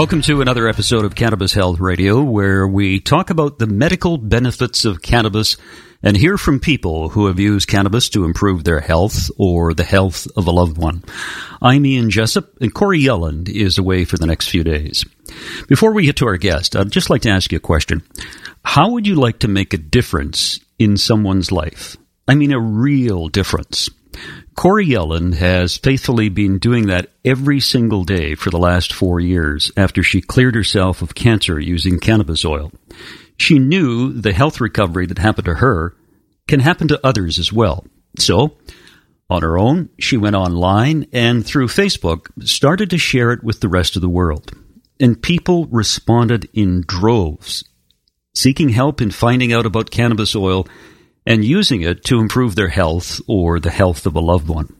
Welcome to another episode of Cannabis Health Radio, where we talk about the medical benefits of cannabis and hear from people who have used cannabis to improve their health or the health of a loved one. I'm Ian Jessup, and Corrie Yelland is away for the next few days. Before we get to our guest, I'd just like to ask you a question. How would you like to make a difference in someone's life? I mean, a real difference. Corrie Yelland has faithfully been doing that every single day for the last four years after she cleared herself of cancer using cannabis oil. She knew the health recovery that happened to her can happen to others as well. So, on her own, she went online and through Facebook started to share it with the rest of the world. And people responded in droves, seeking help in finding out about cannabis oil and using it to improve their health or the health of a loved one.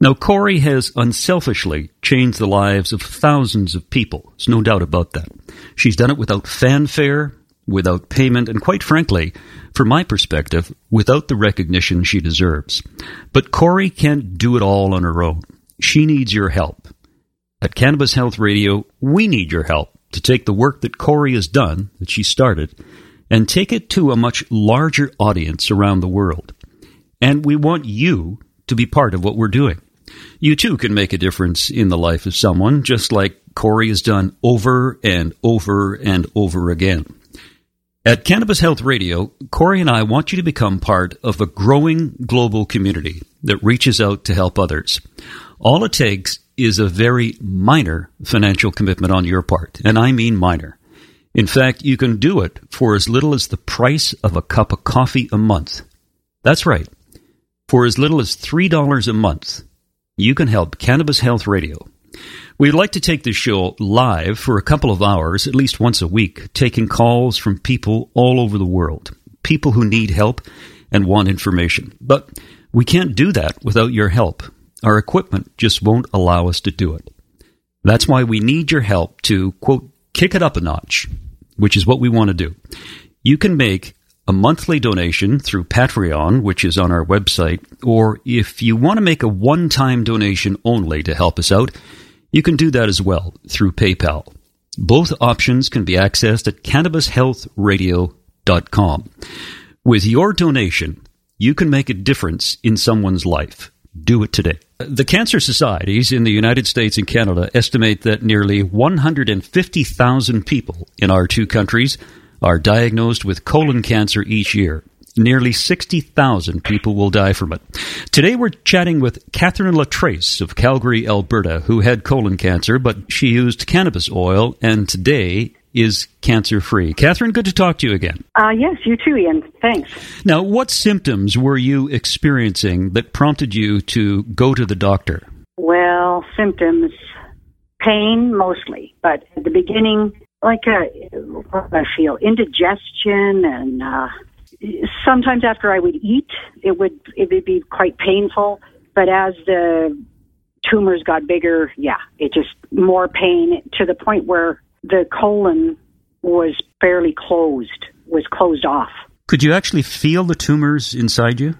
Now, Corrie has unselfishly changed the lives of thousands of people. There's no doubt about that. She's done it without fanfare, without payment, and quite frankly, from my perspective, without the recognition she deserves. But Corrie can't do it all on her own. She needs your help. At Cannabis Health Radio, we need your help to take the work that Corrie has done, that she started, and take it to a much larger audience around the world. And we want you to be part of what we're doing. You too can make a difference in the life of someone, just like Corrie has done over and over and over again. At Cannabis Health Radio, Corrie and I want you to become part of a growing global community that reaches out to help others. All it takes is a very minor financial commitment on your part, and I mean minor. In fact, you can do it for as little as the price of a cup of coffee a month. That's right. For as little as $3 a month, you can help Cannabis Health Radio We'd like to take this show live for a couple of hours, at least once a week, taking calls from people all over the world, people who need help and want information. But we can't do that without your help. Our equipment just won't allow us to do it. That's why we need your help to, quote, kick it up a notch, which is what we want to do. You can make a monthly donation through Patreon, which is on our website, or if you want to make a one time donation only to help us out, you can do that as well through PayPal. Both options can be accessed at cannabishealthradio.com. With your donation, you can make a difference in someone's life. Do it today. The cancer societies in the United States and Canada estimate that nearly 150,000 people in our two countries are diagnosed with colon cancer each year. Nearly 60,000 people will die from it. Today we're chatting with Catherine Latrace of Calgary, Alberta, who had colon cancer, but she used cannabis oil and today is cancer free. Catherine, good to talk to you again. Uh, yes, you too, Ian. Thanks. Now, what symptoms were you experiencing that prompted you to go to the doctor? Well, symptoms, pain mostly, but at the beginning, like uh, what I feel, indigestion and uh, sometimes after I would eat, it would it would be quite painful. But as the tumors got bigger, yeah, it just more pain to the point where the colon was fairly closed, was closed off. Could you actually feel the tumors inside you?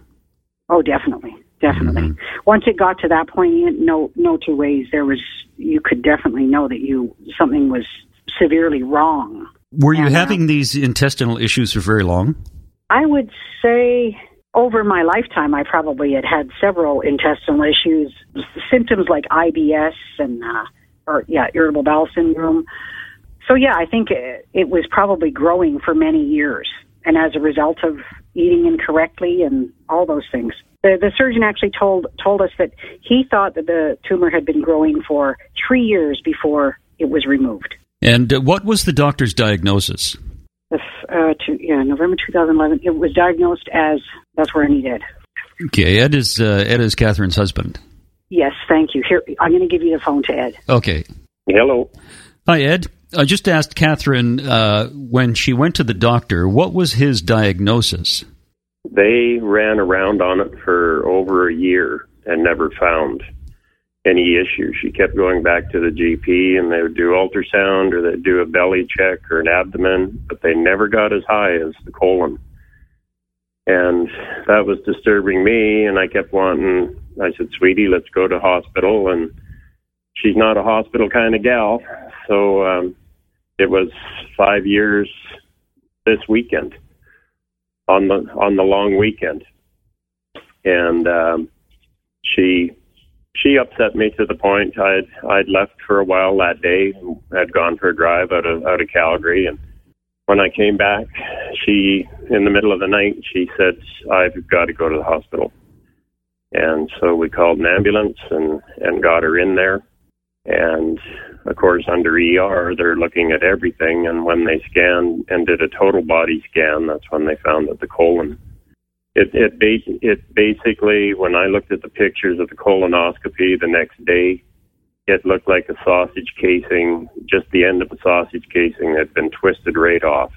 Oh, definitely, definitely. Mm-hmm. Once it got to that point, no, no two ways. There was you could definitely know that you something was severely wrong. Were you and, uh, having uh, these intestinal issues for very long? I would say over my lifetime, I probably had had several intestinal issues, symptoms like IBS and, uh, or yeah, irritable bowel syndrome. So yeah, I think it, it was probably growing for many years, and as a result of eating incorrectly and all those things. The, the surgeon actually told told us that he thought that the tumor had been growing for three years before it was removed. And uh, what was the doctor's diagnosis? uh, to, yeah, November 2011. It was diagnosed as that's where he did. Okay, Ed is uh, Ed is Catherine's husband. Yes, thank you. Here, I'm going to give you the phone to Ed. Okay. Hello. Hi, Ed. I just asked Catherine uh, when she went to the doctor, what was his diagnosis? They ran around on it for over a year and never found any issue. She kept going back to the GP and they would do ultrasound or they'd do a belly check or an abdomen, but they never got as high as the colon. And that was disturbing me and I kept wanting I said, "Sweetie, let's go to hospital." And she's not a hospital kind of gal, so um it was 5 years this weekend on the on the long weekend. And um she she upset me to the point I'd I'd left for a while that day. I'd gone for a drive out of out of Calgary, and when I came back, she in the middle of the night she said I've got to go to the hospital, and so we called an ambulance and and got her in there, and of course under ER they're looking at everything, and when they scanned and did a total body scan, that's when they found that the colon it it, ba- it basically when I looked at the pictures of the colonoscopy the next day, it looked like a sausage casing. Just the end of a sausage casing had been twisted right off.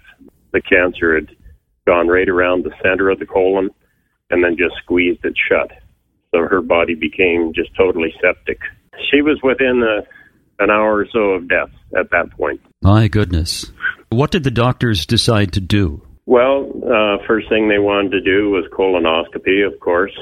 The cancer had gone right around the center of the colon, and then just squeezed it shut. So her body became just totally septic. She was within a, an hour or so of death at that point. My goodness. What did the doctors decide to do? Well, uh, first thing they wanted to do was colonoscopy, of course.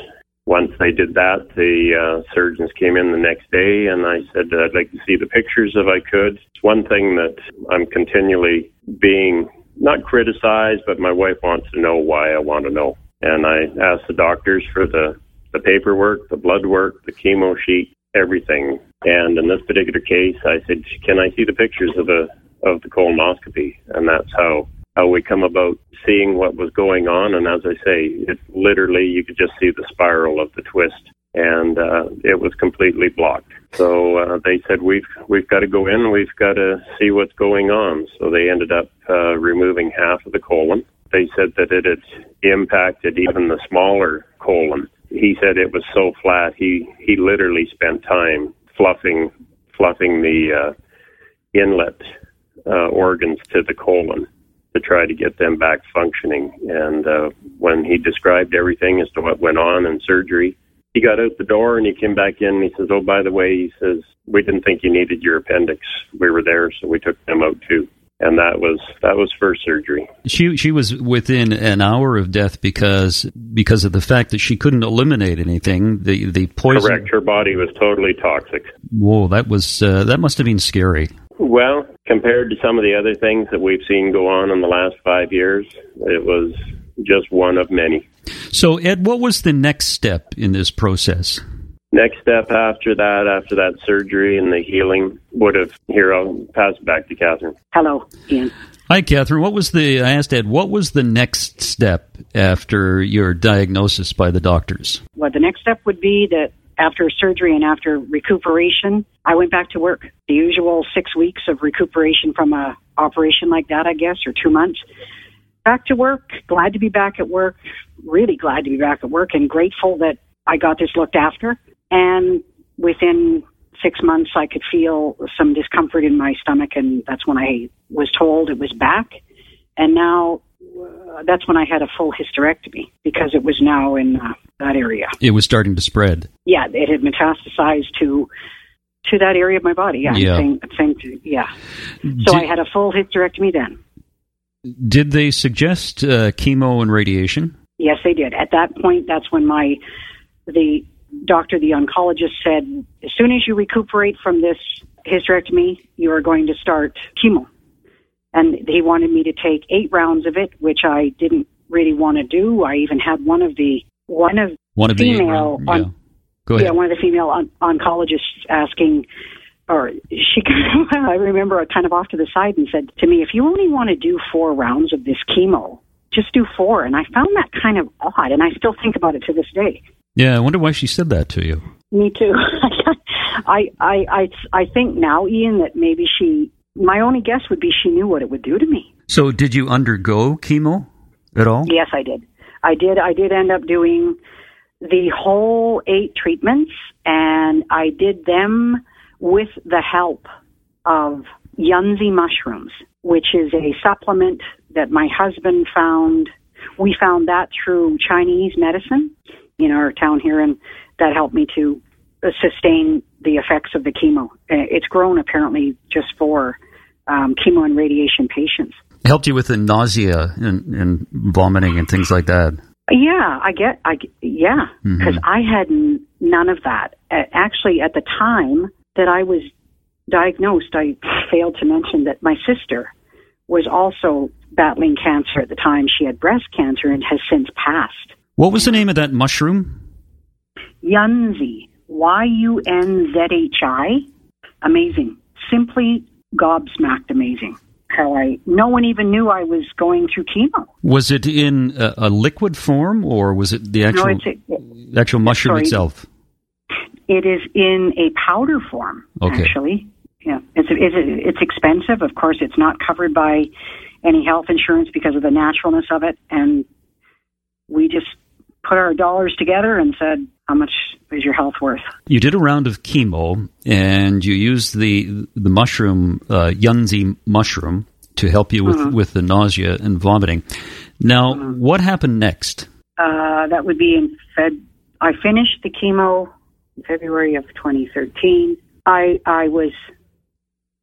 Once they did that, the uh, surgeons came in the next day, and I said I'd like to see the pictures if I could. It's one thing that I'm continually being not criticized, but my wife wants to know why I want to know. And I asked the doctors for the, the paperwork, the blood work, the chemo sheet, everything. And in this particular case, I said, "Can I see the pictures of the of the colonoscopy?" And that's how how we come about seeing what was going on. And as I say, it literally, you could just see the spiral of the twist and uh, it was completely blocked. So uh, they said we've we've got to go in, we've got to see what's going on. So they ended up uh, removing half of the colon. They said that it had impacted even the smaller colon. He said it was so flat. He he literally spent time fluffing fluffing the uh, inlet uh, organs to the colon to try to get them back functioning. And uh, when he described everything as to what went on in surgery, he got out the door and he came back in and he says, "Oh, by the way," he says, "we didn't think you needed your appendix. We were there, so we took them out too." And that was that was first surgery. She she was within an hour of death because because of the fact that she couldn't eliminate anything. The the poison. Correct. Her body was totally toxic. Whoa, that was uh, that must have been scary. Well, compared to some of the other things that we've seen go on in the last five years, it was just one of many. So, Ed, what was the next step in this process? Next step after that, after that surgery and the healing, would have. Here, I'll pass it back to Catherine. Hello, Ian. Hi, Catherine. What was the? I asked Ed. What was the next step after your diagnosis by the doctors? Well, the next step would be that after surgery and after recuperation, I went back to work. The usual six weeks of recuperation from a operation like that, I guess, or two months. Back to work. Glad to be back at work. Really glad to be back at work, and grateful that I got this looked after. And within six months, I could feel some discomfort in my stomach, and that's when I was told it was back. And now uh, that's when I had a full hysterectomy because it was now in uh, that area. It was starting to spread. Yeah, it had metastasized to to that area of my body. Yeah, Yeah. To, yeah. So Did- I had a full hysterectomy then. Did they suggest uh, chemo and radiation? Yes, they did. At that point, that's when my the doctor, the oncologist, said, as soon as you recuperate from this hysterectomy, you are going to start chemo. And he wanted me to take eight rounds of it, which I didn't really want to do. I even had one of the one of One of the Female round- on- yeah. Go ahead. yeah one of the female on- oncologists asking, or she kind of, I remember kind of off to the side and said to me, if you only want to do four rounds of this chemo, just do four. And I found that kind of odd, and I still think about it to this day. Yeah, I wonder why she said that to you. Me too. I, I, I, I think now, Ian, that maybe she. My only guess would be she knew what it would do to me. So, did you undergo chemo at all? Yes, I did. I did. I did end up doing the whole eight treatments, and I did them with the help of Yunzhi mushrooms, which is a supplement that my husband found. We found that through Chinese medicine in our town here, and that helped me to sustain the effects of the chemo. Uh, it's grown apparently just for um, chemo and radiation patients. It Helped you with the nausea and, and vomiting and things like that. Yeah, I get, I yeah, because mm-hmm. I had none of that. Actually, at the time that I was diagnosed, I failed to mention that my sister was also battling cancer at the time. She had breast cancer and has since passed. What was the name of that mushroom? Yunzhi. Y U N Z H I. Amazing. Simply gobsmacked amazing. How I no one even knew I was going through chemo. Was it in a, a liquid form or was it the actual no, a, actual mushroom sorry, itself? It is in a powder form. Okay. Actually, yeah, it's it's it's expensive. Of course, it's not covered by any health insurance because of the naturalness of it, and we just put our dollars together and said, how much is your health worth? You did a round of chemo, and you used the the mushroom uh, Yunzhi mushroom to help you with mm-hmm. with the nausea and vomiting. Now, mm-hmm. what happened next? Uh, that would be in Fed. I finished the chemo in February of 2013. I I was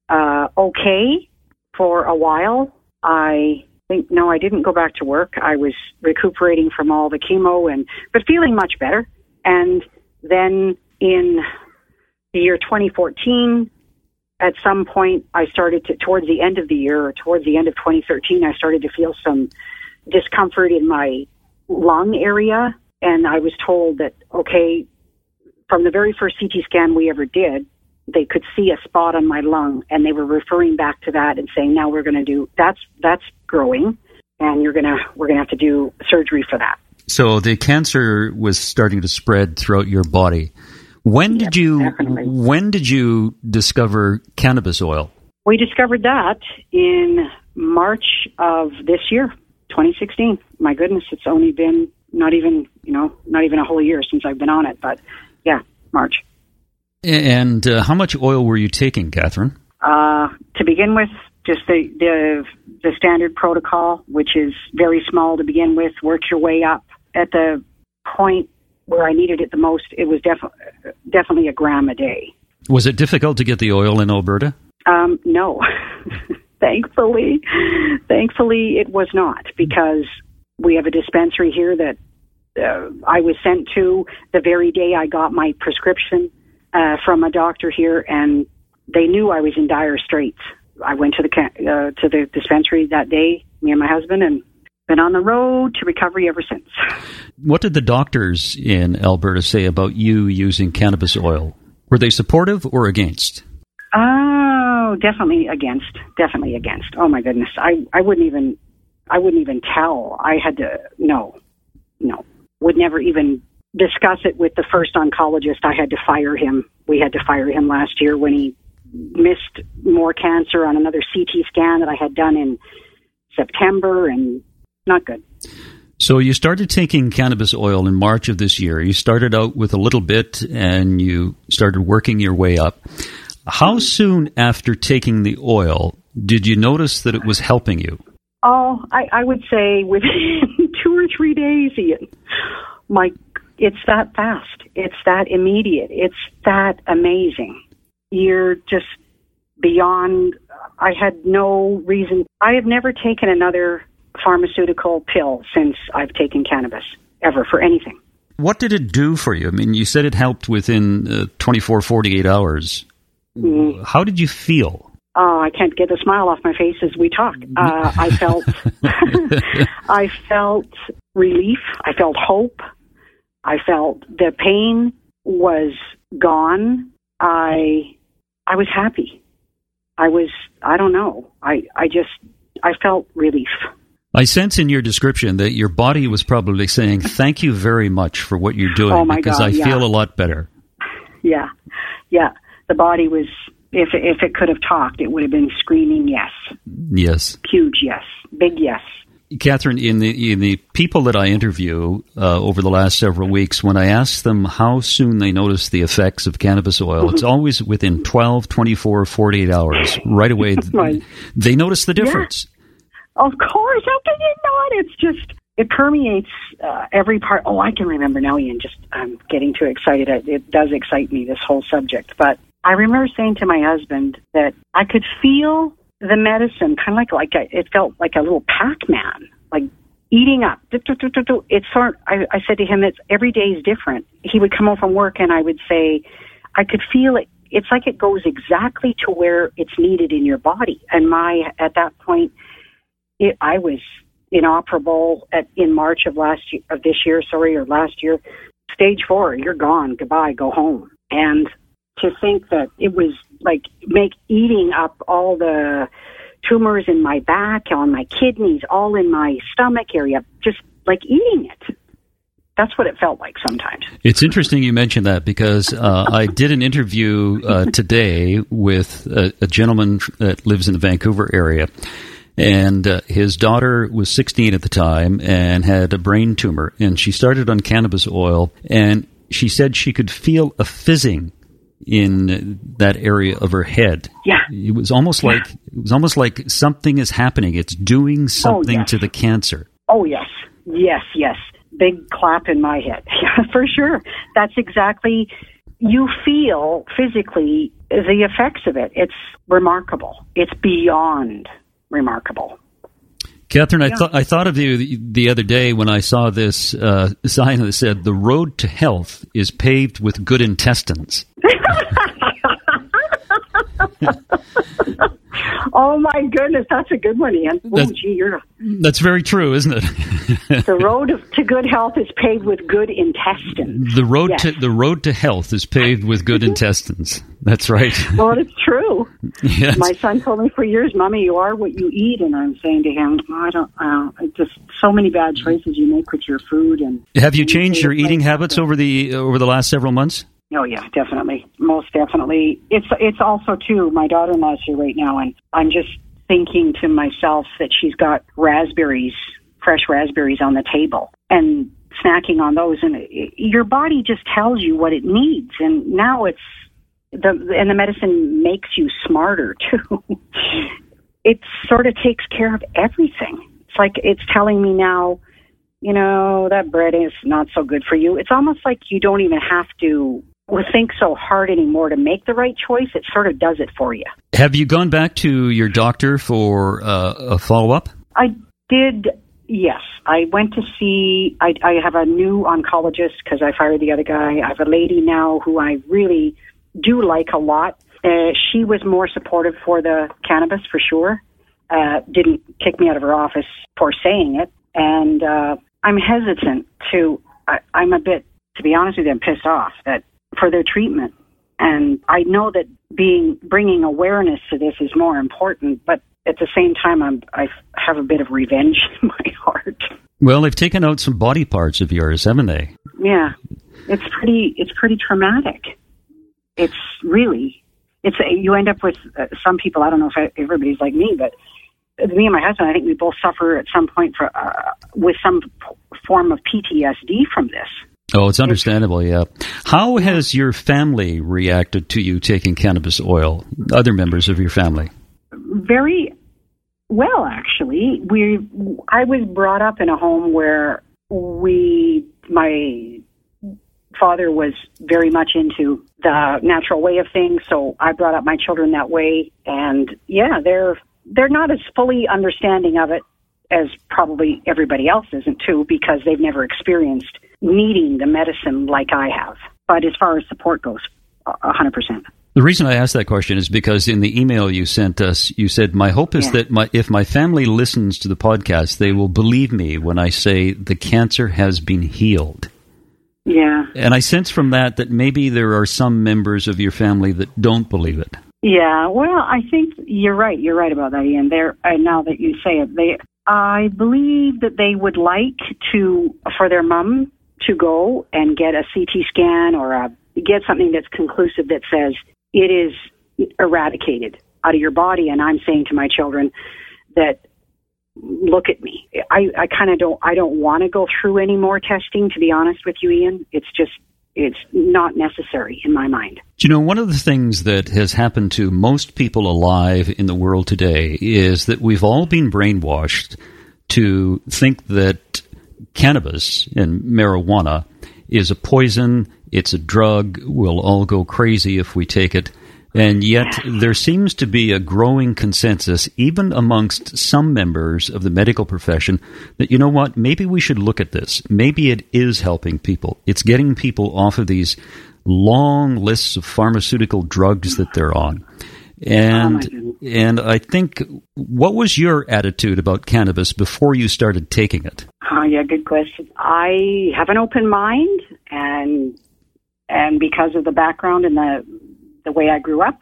uh, okay for a while. I think no, I didn't go back to work. I was recuperating from all the chemo and but feeling much better. And then in the year 2014, at some point, I started to towards the end of the year or towards the end of 2013, I started to feel some discomfort in my lung area, and I was told that okay, from the very first CT scan we ever did, they could see a spot on my lung and they were referring back to that and saying now we're going to do that's that's growing and you're going to we're going to have to do surgery for that. So the cancer was starting to spread throughout your body. When did you definitely. when did you discover cannabis oil? We discovered that in march of this year 2016 my goodness it's only been not even you know not even a whole year since i've been on it but yeah march and uh, how much oil were you taking, Catherine? Uh, to begin with, just the, the the standard protocol, which is very small to begin with. Work your way up. At the point where I needed it the most, it was def- definitely a gram a day. Was it difficult to get the oil in Alberta? Um, no, thankfully, thankfully it was not because we have a dispensary here that uh, I was sent to the very day I got my prescription uh, from a doctor here, and they knew I was in dire straits. I went to the uh, to the dispensary that day, me and my husband, and been on the road to recovery ever since. What did the doctors in Alberta say about you using cannabis oil? Were they supportive or against? Oh, definitely against. Definitely against. Oh my goodness, I I wouldn't even I wouldn't even tell. I had to no, no, would never even discuss it with the first oncologist. I had to fire him. We had to fire him last year when he missed more cancer on another CT scan that I had done in September, and not good. So you started taking cannabis oil in March of this year. You started out with a little bit, and you started working your way up. How soon after taking the oil did you notice that it was helping you? Oh, I, I would say within two or three days, Ian. My it's that fast. It's that immediate. It's that amazing. You're just beyond. I had no reason. I have never taken another pharmaceutical pill since I've taken cannabis, ever, for anything. What did it do for you? I mean, you said it helped within uh, 24, 48 hours. Mm-hmm. How did you feel? Oh, I can't get the smile off my face as we talk. Uh, I felt, I felt relief. I felt hope. I felt the pain was gone. I I was happy. I was I don't know. I I just I felt relief. I sense in your description that your body was probably saying thank you very much for what you're doing oh because God, I yeah. feel a lot better. Yeah. Yeah. The body was if if it could have talked, it would have been screaming yes. Yes. Huge yes. Big yes. Catherine, in the in the people that I interview uh, over the last several weeks, when I ask them how soon they notice the effects of cannabis oil, mm-hmm. it's always within 12, 24, 48 hours. Right away, right. they notice the difference. Yeah. Of course. How can you not? It's just, it permeates uh, every part. Oh, I can remember now, Ian. Just, I'm getting too excited. It, it does excite me, this whole subject. But I remember saying to my husband that I could feel the medicine kind of like like a, it felt like a little Pac-Man, like eating up. It's sort. I, I said to him, "It's every day is different." He would come home from work, and I would say, "I could feel it. It's like it goes exactly to where it's needed in your body." And my at that point, it, I was inoperable at in March of last year, of this year, sorry, or last year. Stage four, you're gone. Goodbye. Go home. And to think that it was like make eating up all the tumors in my back, on my kidneys, all in my stomach area, just like eating it. That's what it felt like sometimes. It's interesting you mentioned that because uh, I did an interview uh, today with a, a, gentleman that lives in the Vancouver area. And uh, his daughter was 16 at the time and had a brain tumor. And she started on cannabis oil. And she said she could feel a fizzing in that area of her head. Yeah. It was almost yeah. like it was almost like something is happening. It's doing oh, something oh, yes. to the cancer. Oh yes. Yes, yes. Big clap in my head. Yeah, for sure. That's exactly you feel physically the effects of it. It's remarkable. It's beyond remarkable. Catherine, I thought I thought of you the, the, other day when I saw this uh, sign that said, "The road to health is paved with good intestines." oh my goodness, that's a good one, Ian. Oh, gee, you're. That's very true, isn't it? the road to good health is paved with good intestines. The road yes. to the road to health is paved with good intestines. That's right. Well, it's true. Yes. My son told me for years, "Mommy, you are what you eat," and I'm saying to him, oh, "I don't. Uh, just so many bad choices you make with your food." And have you changed your eating habits over the over the last several months? Oh yeah, definitely, most definitely. It's it's also too. My daughter-in-law's here right now, and I'm just thinking to myself that she's got raspberries, fresh raspberries on the table, and snacking on those, and it, your body just tells you what it needs, and now it's the and the medicine makes you smarter too. it sort of takes care of everything. It's like it's telling me now you know, that bread is not so good for you. It's almost like you don't even have to think so hard anymore to make the right choice. It sort of does it for you. Have you gone back to your doctor for uh, a follow up? I did. Yes, I went to see. I, I have a new oncologist because I fired the other guy. I have a lady now who I really do like a lot. Uh, she was more supportive for the cannabis for sure. Uh, didn't kick me out of her office for saying it, and uh, I'm hesitant to. I, I'm a bit, to be honest with you, I'm pissed off that for their treatment. And I know that being bringing awareness to this is more important, but at the same time, I'm, I have a bit of revenge in my heart. Well, they've taken out some body parts of yours, haven't they? Yeah, it's pretty. It's pretty traumatic. It's really. It's you end up with uh, some people. I don't know if everybody's like me, but me and my husband, I think we both suffer at some point for uh, with some p- form of PTSD from this. Oh, it's understandable, yeah. How has your family reacted to you taking cannabis oil? Other members of your family? Very well, actually. We I was brought up in a home where we my father was very much into the natural way of things, so I brought up my children that way and yeah, they're they're not as fully understanding of it as probably everybody else isn't too because they've never experienced needing the medicine like I have. But as far as support goes, 100%. The reason I asked that question is because in the email you sent us, you said, My hope is yeah. that my, if my family listens to the podcast, they will believe me when I say the cancer has been healed. Yeah. And I sense from that that maybe there are some members of your family that don't believe it. Yeah, well, I think you're right. You're right about that, Ian. There, now that you say it, they, I believe that they would like to for their mom to go and get a CT scan or a, get something that's conclusive that says it is eradicated out of your body. And I'm saying to my children that look at me. I, I kind of don't, I don't want to go through any more testing, to be honest with you, Ian. It's just, it's not necessary in my mind. You know, one of the things that has happened to most people alive in the world today is that we've all been brainwashed to think that cannabis and marijuana is a poison, it's a drug, we'll all go crazy if we take it. And yet, there seems to be a growing consensus, even amongst some members of the medical profession, that, you know what, maybe we should look at this. Maybe it is helping people. It's getting people off of these long lists of pharmaceutical drugs that they're on. And Oh, and I think what was your attitude about cannabis before you started taking it? Oh, yeah, good question. I have an open mind, and and because of the background and the the way I grew up,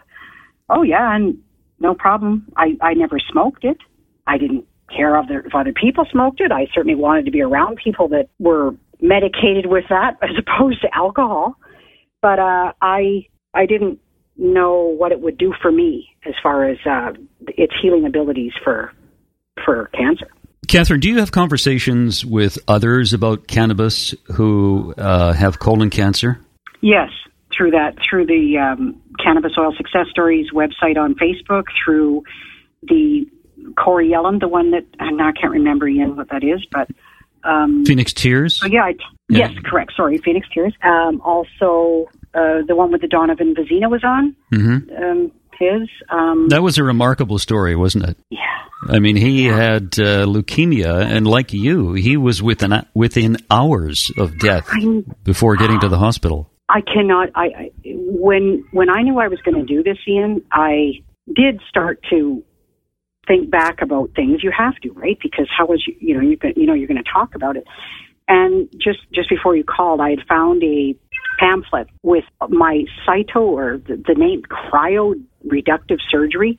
oh yeah, and no problem. I I never smoked it. I didn't care if other, if other people smoked it. I certainly wanted to be around people that were medicated with that as opposed to alcohol. But uh, I I didn't know what it would do for me as far as uh, its healing abilities for for cancer. Catherine, do you have conversations with others about cannabis who uh, have colon cancer? Yes, through that, through the um, Cannabis Oil Success Stories website on Facebook, through the Corrie Yelland, the one that and I can't remember Ian what that is, but um, Phoenix Tears? so yeah, I, Yeah. yes, correct. Sorry, Phoenix Tears. Um, also, uh, the one with the Donovan Vizina was on. hmm Um, his, um, That was a remarkable story, wasn't it? yeah, I mean, he had uh, leukemia, and like you, he was within within hours of death I before getting to the hospital. I cannot. I, I when when I knew I was going to do this, Ian, I did start to think back about things. You have to, right? Because how was you? You know, you can, you know, you're going to talk about it. And just just before you called, I had found a pamphlet with my cyto or the, the name cryo reductive surgery.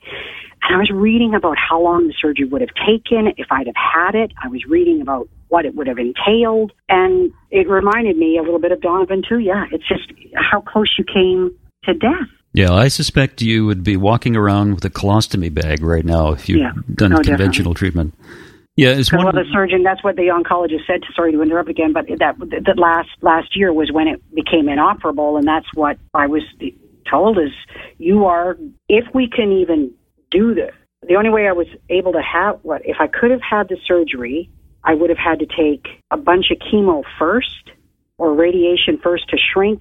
And I was reading about how long the surgery would have taken if I'd have had it. I was reading about what it would have entailed. And it reminded me a little bit of Donovan, too. Yeah, it's just how close you came to death. Yeah, I suspect you would be walking around with a colostomy bag right now if you'd Yeah. done Oh, conventional treatment. Yeah, it's Well, one. the surgeon, that's what the oncologist said. To, Sorry to interrupt again, but that that last last year was when it became inoperable, and that's what I was told is you are. If we can even do this, the only way I was able to have what if I could have had the surgery, I would have had to take a bunch of chemo first or radiation first to shrink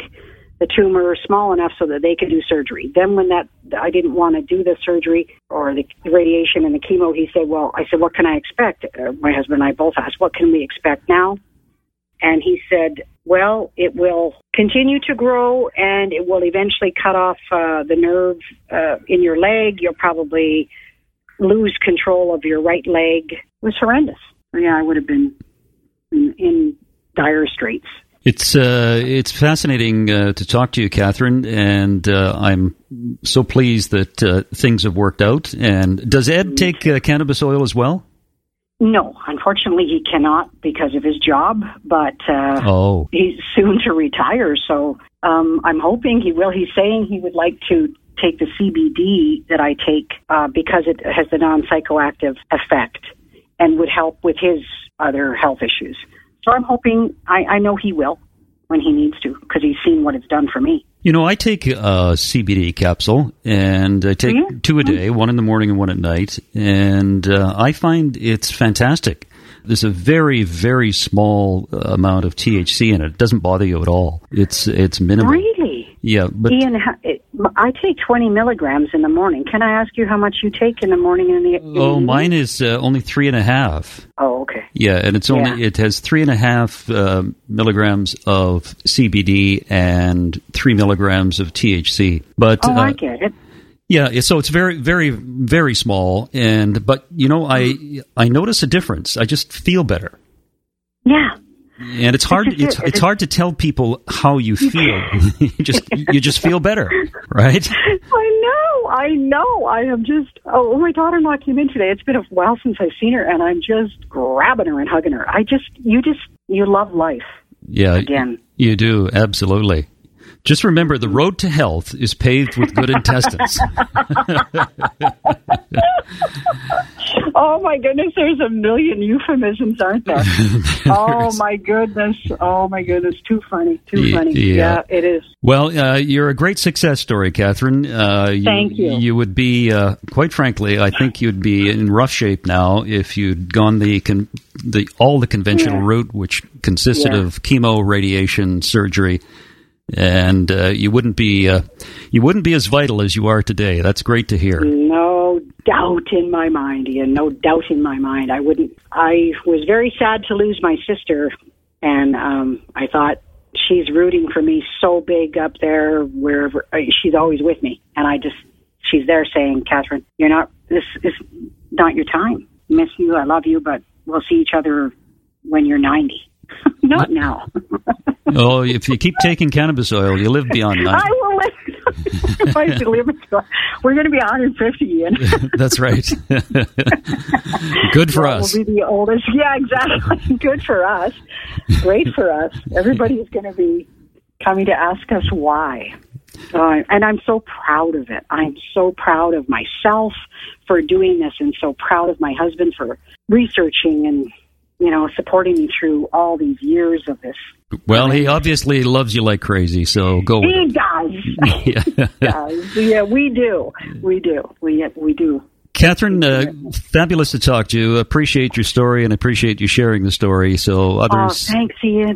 the tumor small enough so that they could do surgery. Then when that I didn't want to do the surgery or the the radiation and the chemo, he said, "Well, I said, what can I expect?" Uh, my husband and I both asked, "What can we expect now?" And he said, "Well, it will continue to grow, and it will eventually cut off uh, the nerve uh, in your leg. You'll probably lose control of your right leg." It was horrendous. Yeah, I would have been in, in dire straits. It's uh, it's fascinating uh, to talk to you, Catherine, and uh, I'm so pleased that uh, things have worked out. And does Ed take uh, cannabis oil as well? No, unfortunately, he cannot because of his job, but uh, Oh, he's soon to retire. So um, I'm hoping he will. He's saying he would like to take the CBD that I take uh, because it has the non psychoactive effect and would help with his other health issues. So I'm hoping, I, I know he will when he needs to because he's seen what it's done for me. you know, I take a CBD capsule, and I take Yeah. two a day, one in the morning and one at night, and uh, I find it's fantastic. There's a very, very small amount of THC in it. It doesn't bother you at all. It's it's minimal. Really? Yeah, but Ian, I take 20 milligrams in the morning. Can I ask you how much you take in the morning and the in oh, evening? mine is uh, only three and a half. Oh, okay. Yeah, and it's only Yeah. it has three and a half uh, milligrams of CBD and three milligrams of THC. But Oh, I uh, get it. yeah, so it's very, very, very small. And but you know, I I notice a difference. I just feel better, Yeah. And it's hard. is it. It's it's hard to tell people how you feel. you just you just feel better, right? I know, I know. I am just. Oh, my daughter-in-law came in today. It's been a while since I've seen her, and I'm just grabbing her and hugging her. I just, you just, you love life Yeah, again. you do absolutely. Just remember, the road to health is paved with good intestines. oh my goodness, there's a million euphemisms, aren't there? oh my goodness. Oh my goodness. Too funny. Too funny. Yeah, yeah it is. Well, uh, you're a great success story, Catherine. Uh, you, Thank you. You would be, uh, quite frankly, I think you'd be in rough shape now if you'd gone the con- the all the conventional yeah. route, which consisted of chemo, radiation, surgery and uh, you wouldn't be uh, you wouldn't be as vital as you are today. That's great to hear. No doubt in my mind, Ian. No doubt in my mind. I wouldn't. I was very sad to lose my sister, and um, I thought she's rooting for me so big up there. Wherever uh, she's always with me, and I just she's there saying, "Catherine, you're not. This is not your time. Miss you. I love you, but we'll see each other when you're 90." Not now. oh, if you keep taking cannabis oil, you live beyond that. I will live. We're going to be 150, Ian. That's right. Good for well, us. We'll be the oldest. Yeah, exactly. Good for us. Great for us. Everybody's going to be coming to ask us why. Uh, and I'm so proud of it. I'm so proud of myself for doing this and so proud of my husband for researching and you know, supporting me through all these years of this. Well, he obviously loves you like crazy, so go. He does. yeah. he does. Yeah, we do. We do. We we do. Catherine, uh, fabulous to talk to you. Appreciate your story and appreciate you sharing the story. So others. Oh, thanks, Ian.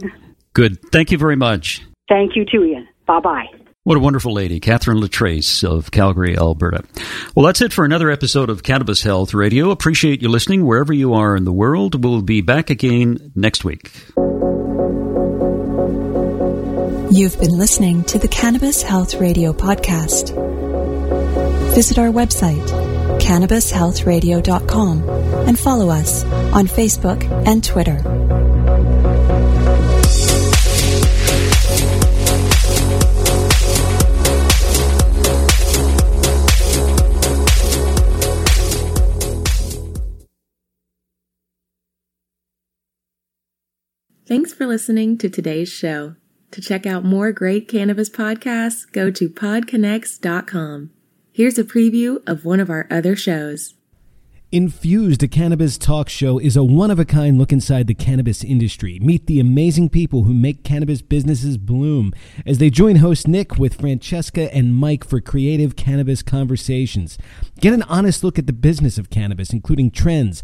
Good. Thank you very much. Thank you too, Ian. Bye bye. What a wonderful lady, Catherine Latrace of Calgary, Alberta. Well, that's it for another episode of Cannabis Health Radio. Appreciate you listening wherever you are in the world. We'll be back again next week. You've been listening to the Cannabis Health Radio podcast. Visit our website, cannabishealthradio.com, and follow us on Facebook and Twitter. Thanks for listening to today's show. To check out more great cannabis podcasts, go to podconnects.com. Here's a preview of one of our other shows. Infused, a cannabis talk show, is a one of a kind look inside the cannabis industry. Meet the amazing people who make cannabis businesses bloom as they join host Nick with Francesca and Mike for creative cannabis conversations. Get an honest look at the business of cannabis, including trends,